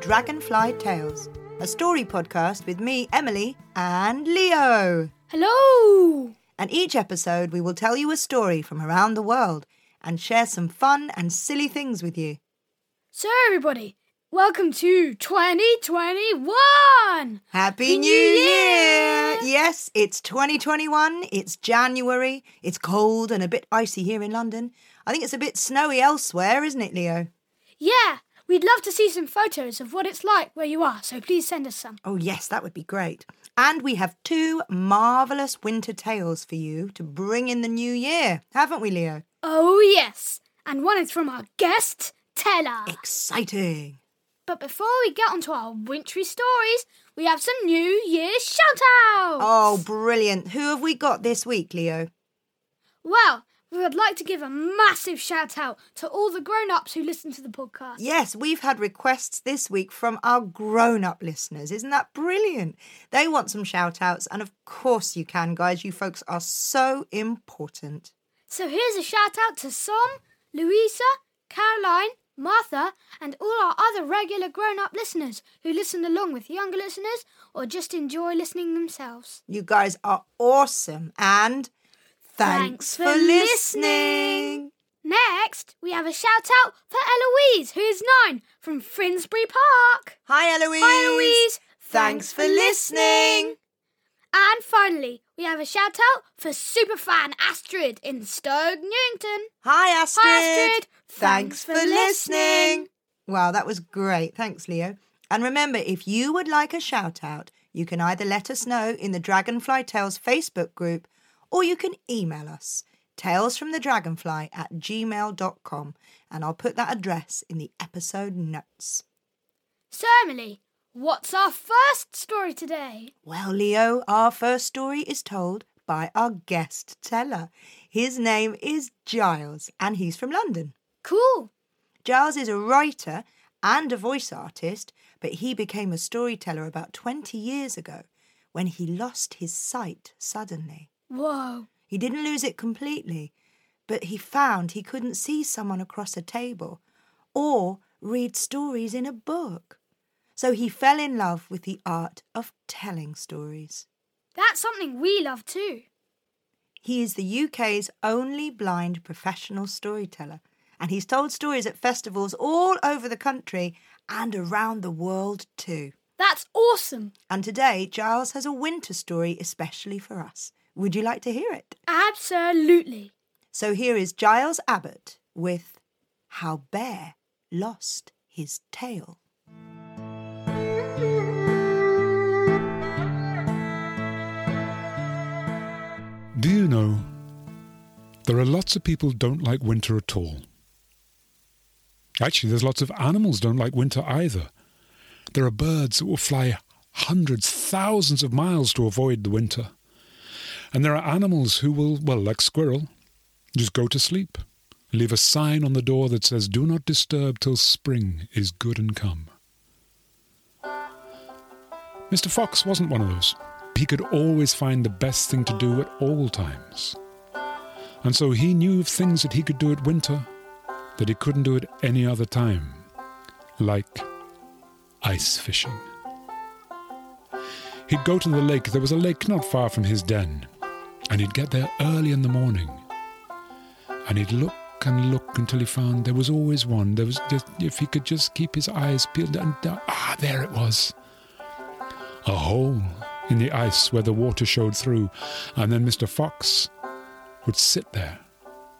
Dragonfly Tales, a story podcast with me, Emily, and Leo. Hello! And each episode, we will tell you a story from around the world and share some fun and silly things with you. So, everybody, welcome to 2021! Happy New Year! Yes, it's 2021, it's January, it's cold and a bit icy here in London. I think it's a bit snowy elsewhere, isn't it, Leo? Yeah, we'd love to see some photos of what it's like where you are, so please send us some. Oh, yes, that would be great. And we have two marvellous winter tales for you to bring in the new year, haven't we, Leo? Oh, yes, and one is from our guest, Teller. Exciting! But before we get onto our wintry stories, we have some New Year's shout outs! Oh, brilliant. Who have we got this week, Leo? Well, we would like to give a massive shout out to all the grown ups who listen to the podcast. Yes, we've had requests this week from our grown up listeners. Isn't that brilliant? They want some shout outs, and of course you can, guys. You folks are so important. So here's a shout out to Som, Louisa, Caroline, Martha, and all our other regular grown up listeners who listen along with younger listeners or just enjoy listening themselves. You guys are awesome, and thanks, Thanks for listening. Next, we have a shout out for Eloise, who is nine, from Finsbury Park. Hi, Eloise. Hi, Eloise. Thanks for listening. And finally, we have a shout out for superfan Astrid in Stoke Newington. Hi, Astrid. Hi, Astrid. Thanks for listening. Wow, that was great. Thanks, Leo. And remember, if you would like a shout out, you can either let us know in the Dragonfly Tales Facebook group or you can email us talesfromthedragonfly at gmail.com and I'll put that address in the episode notes. So, Emily, what's our first story today? Well, Leo, our first story is told by our guest teller. His name is Giles and he's from London. Cool. Giles is a writer and a voice artist, but he became a storyteller about 20 years ago when he lost his sight suddenly. Whoa. He didn't lose it completely, but he found he couldn't see someone across a table or read stories in a book. So he fell in love with the art of telling stories. That's something we love too. He is the UK's only blind professional storyteller, and he's told stories at festivals all over the country and around the world too. That's awesome. And today, Giles has a winter story especially for us. Would you like to hear it? Absolutely. So here is Giles Abbott with How Bear Lost His Tail. Do you know, there are lots of people don't like winter at all. Actually, there's lots of animals don't like winter either. There are birds that will fly hundreds, thousands of miles to avoid the winter. And there are animals who will, well, like squirrel, just go to sleep, leave a sign on the door that says, Do not disturb till spring is good and come. Mr. Fox wasn't one of those. He could always find the best thing to do at all times. And so he knew of things that he could do at winter that he couldn't do at any other time, like ice fishing. He'd go to the lake, there was a lake not far from his den, and he'd get there early in the morning. And he'd look and look until he found there was always one. There was just, if he could just keep his eyes peeled, and ah, there it was. A hole in the ice where the water showed through, and then Mr. Fox would sit there,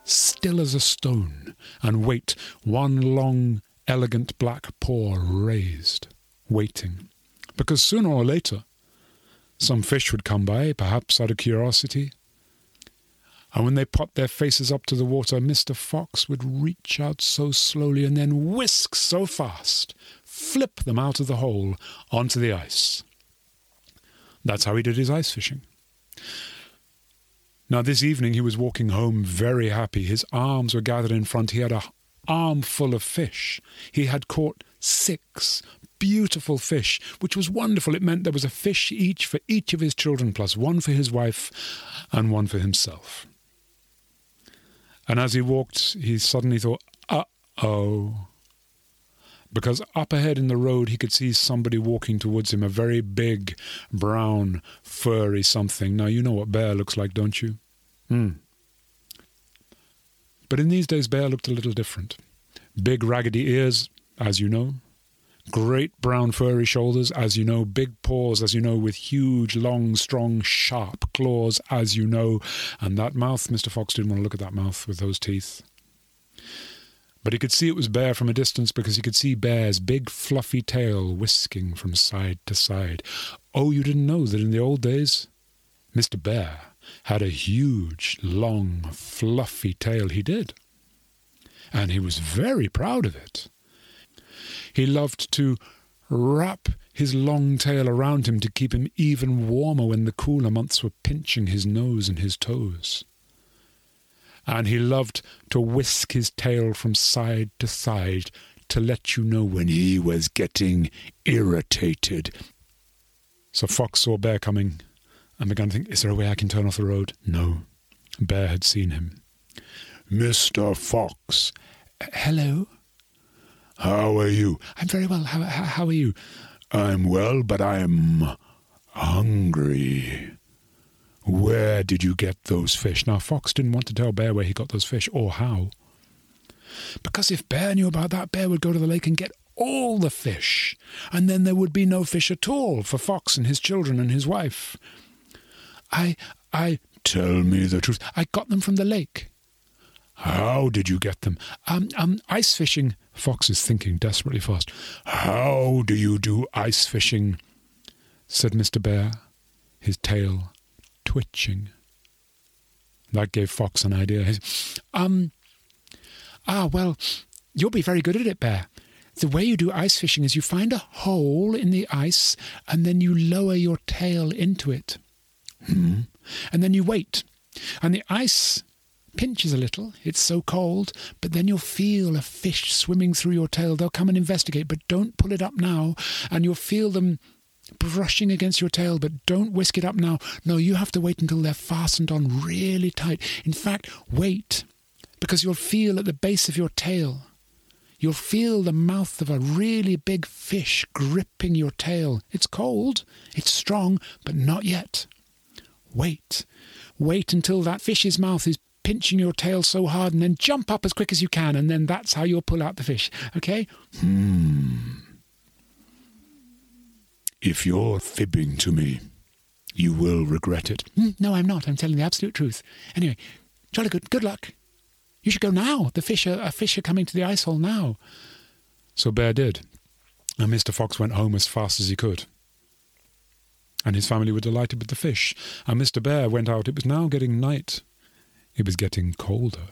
still as a stone, and wait, one long, elegant black paw raised, waiting, because sooner or later some fish would come by, perhaps out of curiosity. And when they popped their faces up to the water, Mr. Fox would reach out so slowly and then whisk so fast, flip them out of the hole onto the ice. That's how he did his ice fishing. Now, this evening he was walking home very happy. His arms were gathered in front. He had a armful of fish. He had caught six beautiful fish, which was wonderful. It meant there was a fish each for each of his children, plus one for his wife and one for himself. And as he walked, he suddenly thought, uh oh. because up ahead in the road he could see somebody walking towards him, a very big, brown, furry something. Now, you know what Bear looks like, don't you? Hmm. But in these days, Bear looked a little different. Big, raggedy ears, as you know. Great brown furry shoulders, as you know. Big paws, as you know, with huge, long, strong, sharp claws, as you know. And that mouth, Mr. Fox didn't want to look at that mouth with those teeth. But he could see it was Bear from a distance because he could see Bear's big fluffy tail whisking from side to side. Oh, you didn't know that in the old days Mr. Bear had a huge, long, fluffy tail. He did. And he was very proud of it. He loved to wrap his long tail around him to keep him even warmer when the cooler months were pinching his nose and his toes and he loved to whisk his tail from side to side to let you know when he was getting irritated. So Fox saw Bear coming and began to think, Is there a way I can turn off the road? No. Bear had seen him. Mr. Fox. Hello. How are you? I'm very well. How, how, are you? I'm well, but I'm hungry. Where did you get those fish? Now, Fox didn't want to tell Bear where he got those fish or how. Because if Bear knew about that, Bear would go to the lake and get all the fish, and then there would be no fish at all for Fox and his children and his wife. I, I, tell me the truth. I got them from the lake. How did you get them? Um, um, ice fishing. Fox is thinking desperately fast. How do you do ice fishing? said Mr. Bear, his tail twitching. That gave Fox an idea. Um, ah, well, you'll be very good at it, Bear. The way you do ice fishing is you find a hole in the ice and then you lower your tail into it. Hmm. And then you wait. And the ice pinches a little, it's so cold, but then you'll feel a fish swimming through your tail. They'll come and investigate, but don't pull it up now, and you'll feel them brushing against your tail, but don't whisk it up now. No, you have to wait until they're fastened on really tight. In fact, wait, because you'll feel at the base of your tail. You'll feel the mouth of a really big fish gripping your tail. It's cold, it's strong, but not yet. Wait. Wait until that fish's mouth is pinching your tail so hard, and then jump up as quick as you can, and then that's how you'll pull out the fish. Okay? Hmm. If you're fibbing to me, you will regret it. Mm, no, I'm not. I'm telling the absolute truth. Anyway, jolly good. Good luck. You should go now. The fish are, a fish are coming to the ice hole now. So Bear did, and Mr. Fox went home as fast as he could. And his family were delighted with the fish, and Mr. Bear went out. It was now getting night. It was getting colder.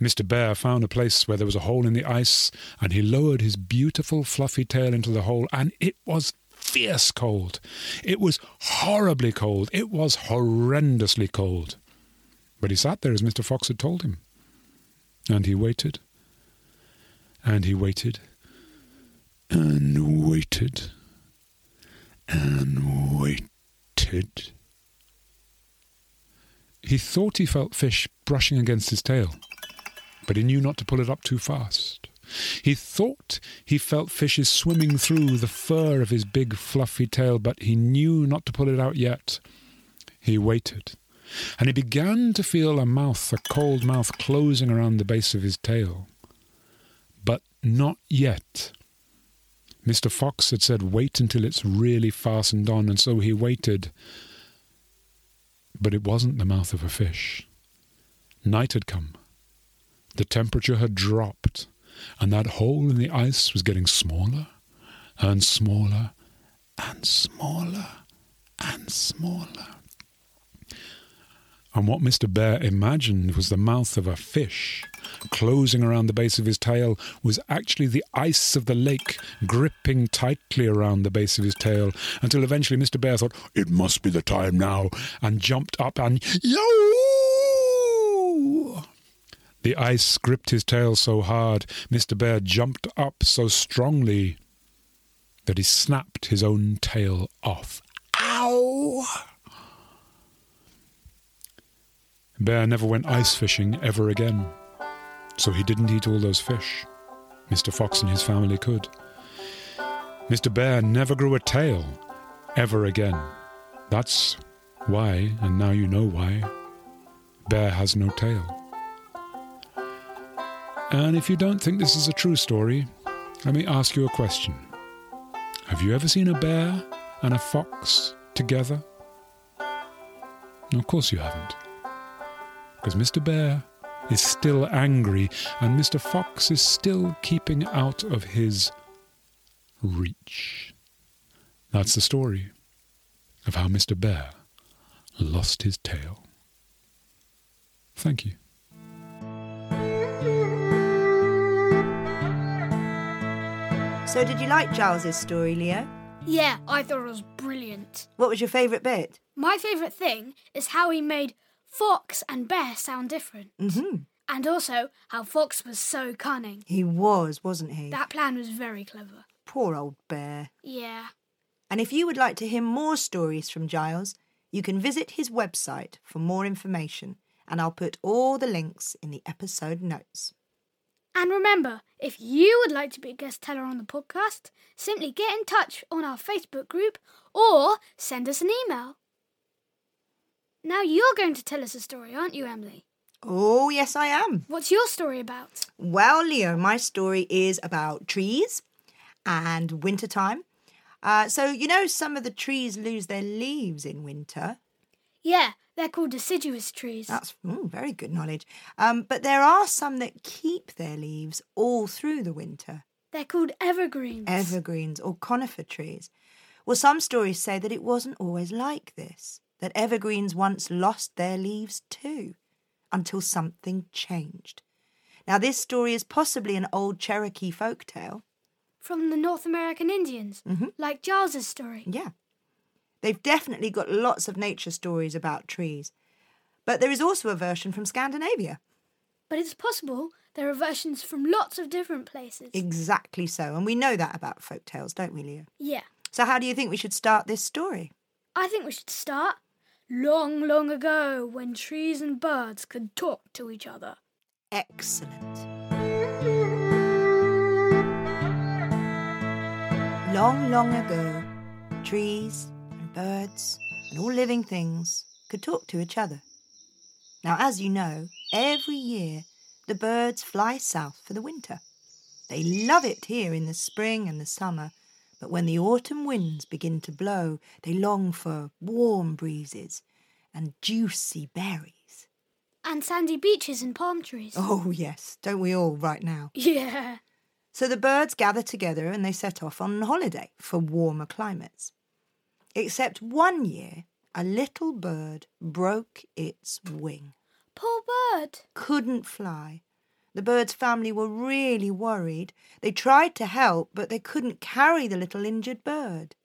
Mr. Bear found a place where there was a hole in the ice, and he lowered his beautiful fluffy tail into the hole, and it was fierce cold. It was horribly cold. It was horrendously cold. But he sat there as Mr. Fox had told him. And he waited. And he waited. And waited. And waited. He thought he felt fish brushing against his tail, but he knew not to pull it up too fast. He thought he felt fishes swimming through the fur of his big fluffy tail, but he knew not to pull it out yet. He waited, and he began to feel a mouth, a cold mouth, closing around the base of his tail. But not yet. Mr. Fox had said, wait until it's really fastened on, and so he waited. But it wasn't the mouth of a fish. Night had come. The temperature had dropped and that hole in the ice was getting smaller and smaller and smaller and smaller. And what Mr. Bear imagined was the mouth of a fish closing around the base of his tail was actually the ice of the lake gripping tightly around the base of his tail until eventually Mr. Bear thought, it must be the time now, and jumped up and yo! The ice gripped his tail so hard, Mr. Bear jumped up so strongly that he snapped his own tail off. Ow! Bear never went ice fishing ever again, so he didn't eat all those fish. Mr. Fox and his family could. Mr. Bear never grew a tail ever again. That's why, and now you know why, Bear has no tail. And if you don't think this is a true story, let me ask you a question. Have you ever seen a bear and a fox together? Of course you haven't. Because Mr. Bear is still angry and Mr. Fox is still keeping out of his reach. That's the story of how Mr. Bear lost his tail. Thank you. So, did you like Giles's story, Leo? Yeah, I thought it was brilliant. What was your favourite bit? My favourite thing is how he made fox and bear sound different. hmm And also how Fox was so cunning. He was, wasn't he? That plan was very clever. Poor old bear. Yeah. And if you would like to hear more stories from Giles, you can visit his website for more information, and I'll put all the links in the episode notes. And remember, if you would like to be a guest teller on the podcast, simply get in touch on our Facebook group or send us an email. Now you're going to tell us a story, aren't you, Emily? Oh, yes, I am. What's your story about? Well, Leo, my story is about trees and wintertime. Uh, so, you know, some of the trees lose their leaves in winter. Yeah, they're called deciduous trees. That's mm, very good knowledge. Um, but there are some that keep their leaves all through the winter. They're called evergreens. evergreens or conifer trees. Well, some stories say that it wasn't always like this, that evergreens once lost their leaves too, until something changed. Now, this story is possibly an old Cherokee folk tale. From the North American Indians, Mhm. like Giles's story. Yeah. They've definitely got lots of nature stories about trees. But there is also a version from Scandinavia. But it's possible there are versions from lots of different places. Exactly so. And we know that about folk tales, don't we, Leo? yeah. So, how do you think we should start this story? I think we should start long, long ago when trees and birds could talk to each other. Excellent. Long, long ago, trees and birds and all living things could talk to each other. Now, as you know, every year the birds fly south for the winter. They love it here in the spring and the summer, but when the autumn winds begin to blow, they long for warm breezes and juicy berries. And sandy beaches and palm trees. Oh, yes, don't we all right now? Yeah. So the birds gather together and they set off on holiday for warmer climates. Except one year, a little bird broke its wing, Poor bird. couldn't fly. The bird's family were really worried. They tried to help, but they couldn't carry the little injured bird.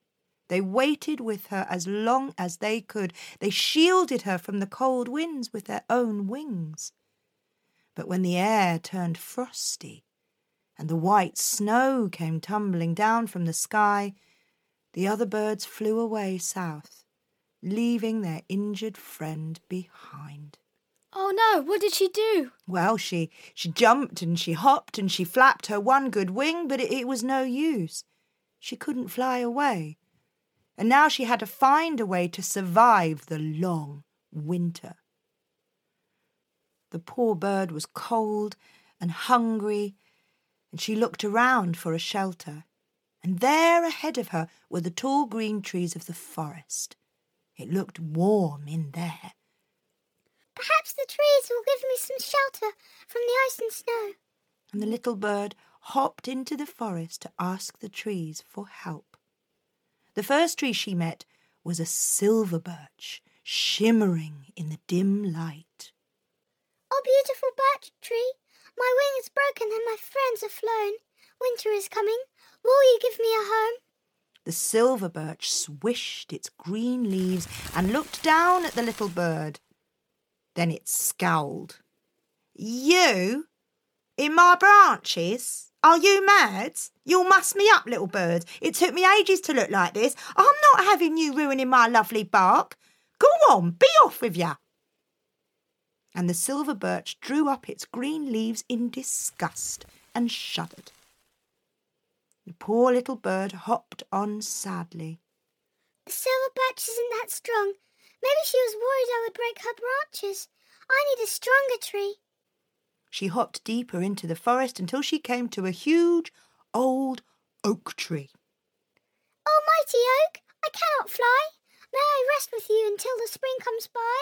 They waited with her as long as they could. They shielded her from the cold winds with their own wings. But when the air turned frosty and the white snow came tumbling down from the sky, the other birds flew away south, leaving their injured friend behind. Oh no, what did she do? Well, she she jumped and she hopped and she flapped her one good wing, but it, it was no use. She couldn't fly away. And now she had to find a way to survive the long winter. The poor bird was cold and hungry, and she looked around for a shelter. And there ahead of her were the tall green trees of the forest. It looked warm in there. Perhaps the trees will give me some shelter from the ice and snow. and the little bird hopped into the forest to ask the trees for help. The first tree she met was a silver birch, shimmering in the dim light. Oh, beautiful birch tree, my wing is broken and my friends are flown. Winter is coming. Will you give me a home? The silver birch swished its green leaves and looked down at the little bird. Then it scowled. You? In my branches? Are you mad? You'll muss me up, little bird. It took me ages to look like this. I'm not having you ruining my lovely bark. Go on, be off with you. And the silver birch drew up its green leaves in disgust and shuddered. The poor little bird hopped on sadly. The silver birch isn't that strong. Maybe she was worried I would break her branches. I need a stronger tree. She hopped deeper into the forest until she came to a huge old oak tree. Oh, mighty oak, I cannot fly. May I rest with you until the spring comes by?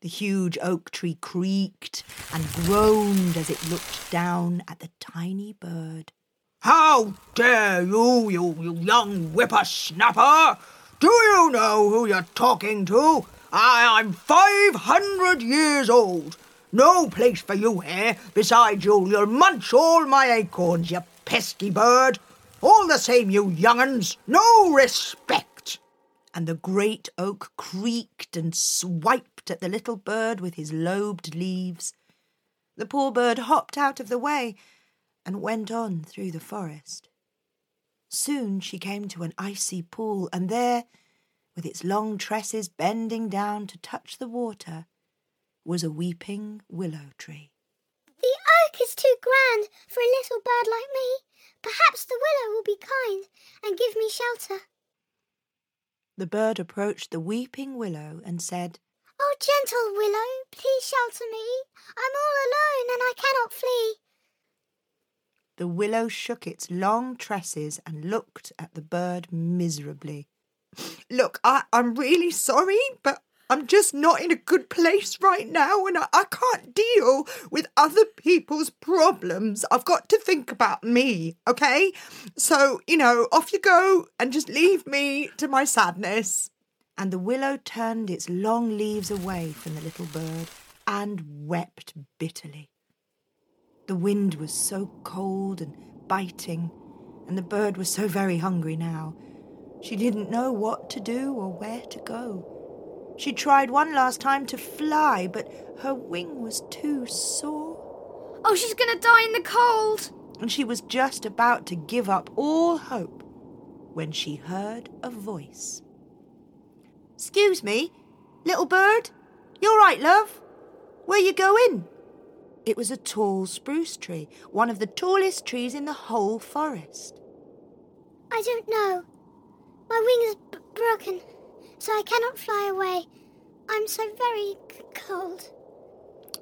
The huge oak tree creaked and groaned as it looked down at the tiny bird. How dare you, you, you young whippersnapper! Do you know who you're talking to? I, I'm five hundred years old. No place for you here. Besides, you'll, you'll munch all my acorns, you pesky bird. All the same, you young'uns, no respect. And the great oak creaked and swiped at the little bird with his lobed leaves. The poor bird hopped out of the way and went on through the forest. Soon she came to an icy pool, and there, with its long tresses bending down to touch the water, was a weeping willow tree. The oak is too grand for a little bird like me. Perhaps the willow will be kind and give me shelter. The bird approached the weeping willow and said, Oh, gentle willow, please shelter me. I'm all alone and I cannot flee. The willow shook its long tresses and looked at the bird miserably. Look, I, I'm really sorry, but I'm just not in a good place right now and I, I can't deal with other people's problems. I've got to think about me, okay? So, you know, off you go and just leave me to my sadness. And the willow turned its long leaves away from the little bird and wept bitterly. The wind was so cold and biting, and the bird was so very hungry now. She didn't know what to do or where to go. She tried one last time to fly, but her wing was too sore, Oh, she's gonna die in the cold. and she was just about to give up all hope when she heard a voice. Excuse me, little bird. You're right, love? Where you going? It was a tall spruce tree, one of the tallest trees in the whole forest. I don't know. My wing is b- broken, so I cannot fly away. I'm so very c- cold.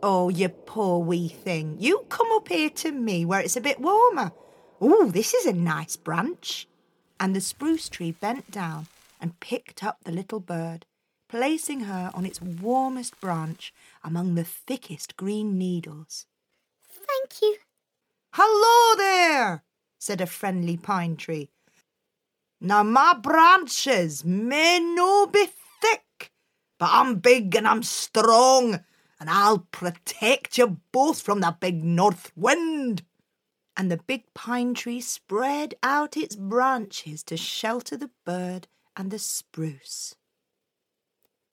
Oh, you poor wee thing. You come up here to me where it's a bit warmer. Oh, this is a nice branch. And the spruce tree bent down and picked up the little bird, placing her on its warmest branch among the thickest green needles. Thank you. Hello there, said a friendly pine tree. Now, my branches may no be thick, but I'm big and I'm strong, and I'll protect you both from the big north wind. And the big pine tree spread out its branches to shelter the bird and the spruce.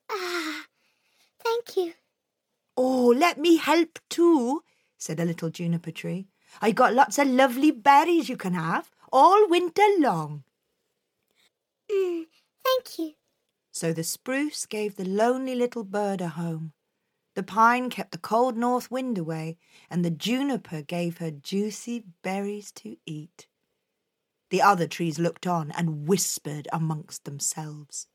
Ah, thank you. Oh, let me help too, said a little juniper tree. I got lots of lovely berries you can have all winter long. Mm, thank you. So the spruce gave the lonely little bird a home. The pine kept the cold north wind away, and the juniper gave her juicy berries to eat. The other trees looked on and whispered amongst themselves.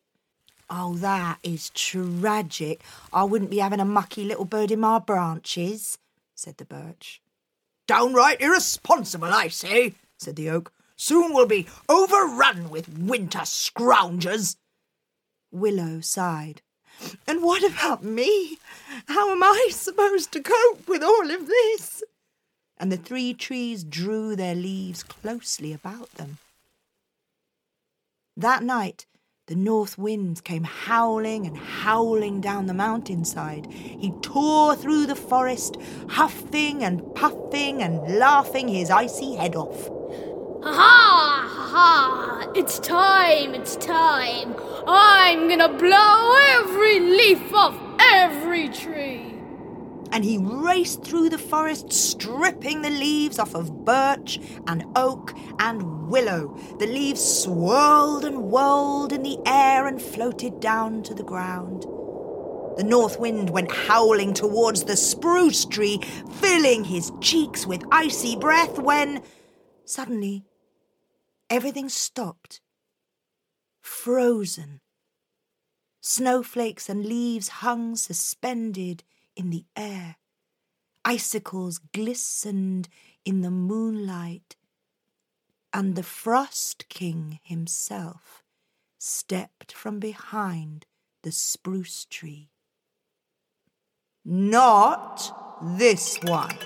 Oh, that is tragic. I wouldn't be having a mucky little bird in my branches, said the birch. Downright irresponsible, I say, said the oak. Soon we'll be overrun with winter scroungers. Willow sighed. And what about me? How am I supposed to cope with all of this? And the three trees drew their leaves closely about them. That night, the north wind came howling and howling down the mountainside. He tore through the forest, huffing and puffing and laughing his icy head off. Ha ha! Ha ha! It's time! It's time! I'm gonna blow every leaf off every tree! And he raced through the forest, stripping the leaves off of birch and oak and willow. The leaves swirled and whirled in the air and floated down to the ground. The north wind went howling towards the spruce tree, filling his cheeks with icy breath when suddenly everything stopped, frozen. Snowflakes and leaves hung suspended in the air. Icicles glistened in the moonlight, and the Frost King himself stepped from behind the spruce tree. Not this one,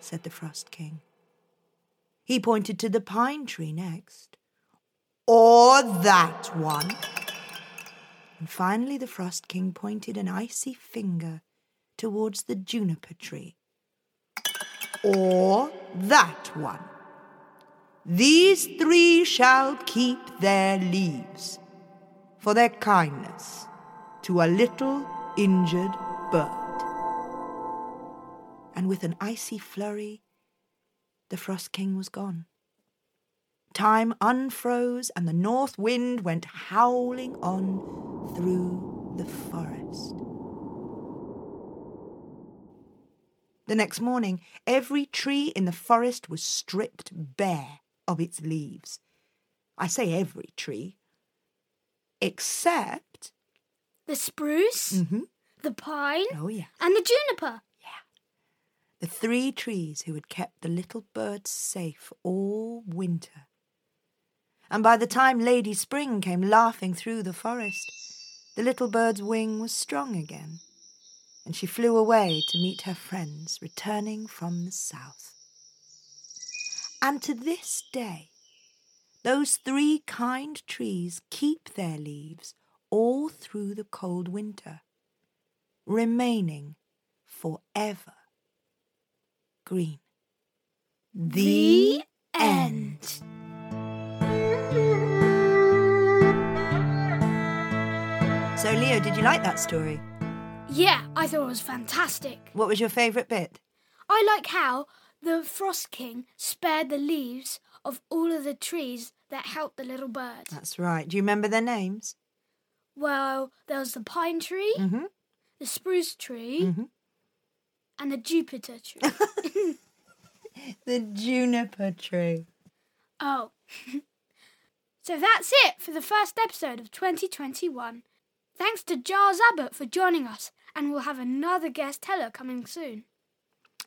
said the Frost King. He pointed to the pine tree next. Or that one. And finally, the Frost King pointed an icy finger towards the juniper tree. Or that one. These three shall keep their leaves for their kindness to a little injured bird. And with an icy flurry, the Frost King was gone. Time unfroze, and the north wind went howling on through the forest. The next morning, every tree in the forest was stripped bare of its leaves. I say every tree, except. The spruce, Mhm. the pine, Oh, yeah. and the juniper. Yeah. The three trees who had kept the little birds safe all winter. And by the time Lady Spring came laughing through the forest, the little bird's wing was strong again, and she flew away to meet her friends returning from the south. And to this day, those three kind trees keep their leaves all through the cold winter, remaining forever green. The end. So, Leo, did you like that story? Yeah, I thought it was fantastic. What was your favourite bit? I like how the Frost King spared the leaves of all of the trees that helped the little bird. That's right. Do you remember their names? Well, there was the pine tree, Mm-hmm. the spruce tree, Mhm. and the Jupiter tree. The juniper tree. oh. so that's it for the first episode of 2021. Thanks to Giles Abbott for joining us, and we'll have another guest teller coming soon.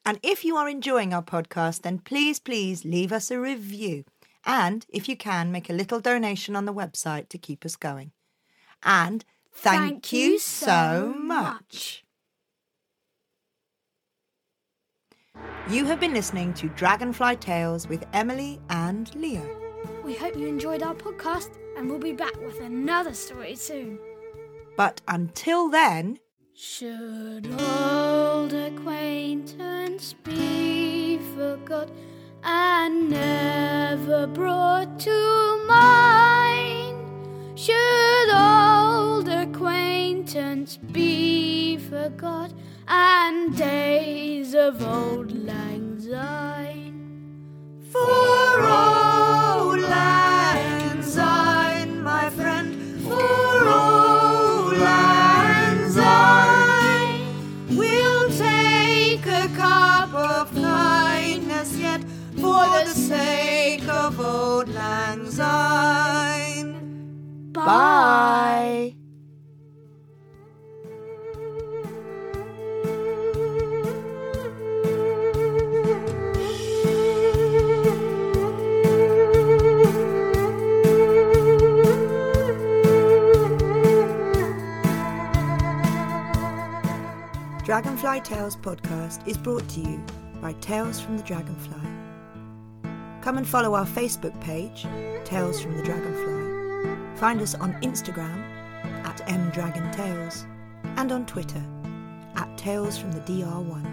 And if you are enjoying our podcast, then please, please leave us a review. And if you can, make a little donation on the website to keep us going. And thank, you so much. You have been listening to Dragonfly Tales with Emily and Leo. We hope you enjoyed our podcast, and we'll be back with another story soon. But until then, Should old acquaintance be forgot and never brought to mind? Should old acquaintance be forgot and days of old lang syne? For old lang lang syne. Bye. Dragonfly Tales podcast is brought to you by Tales from the Dragonfly. Come and follow our Facebook page, Tales from the Dragonfly. Find us on Instagram at mdragontales and on Twitter at Tales from the DR1.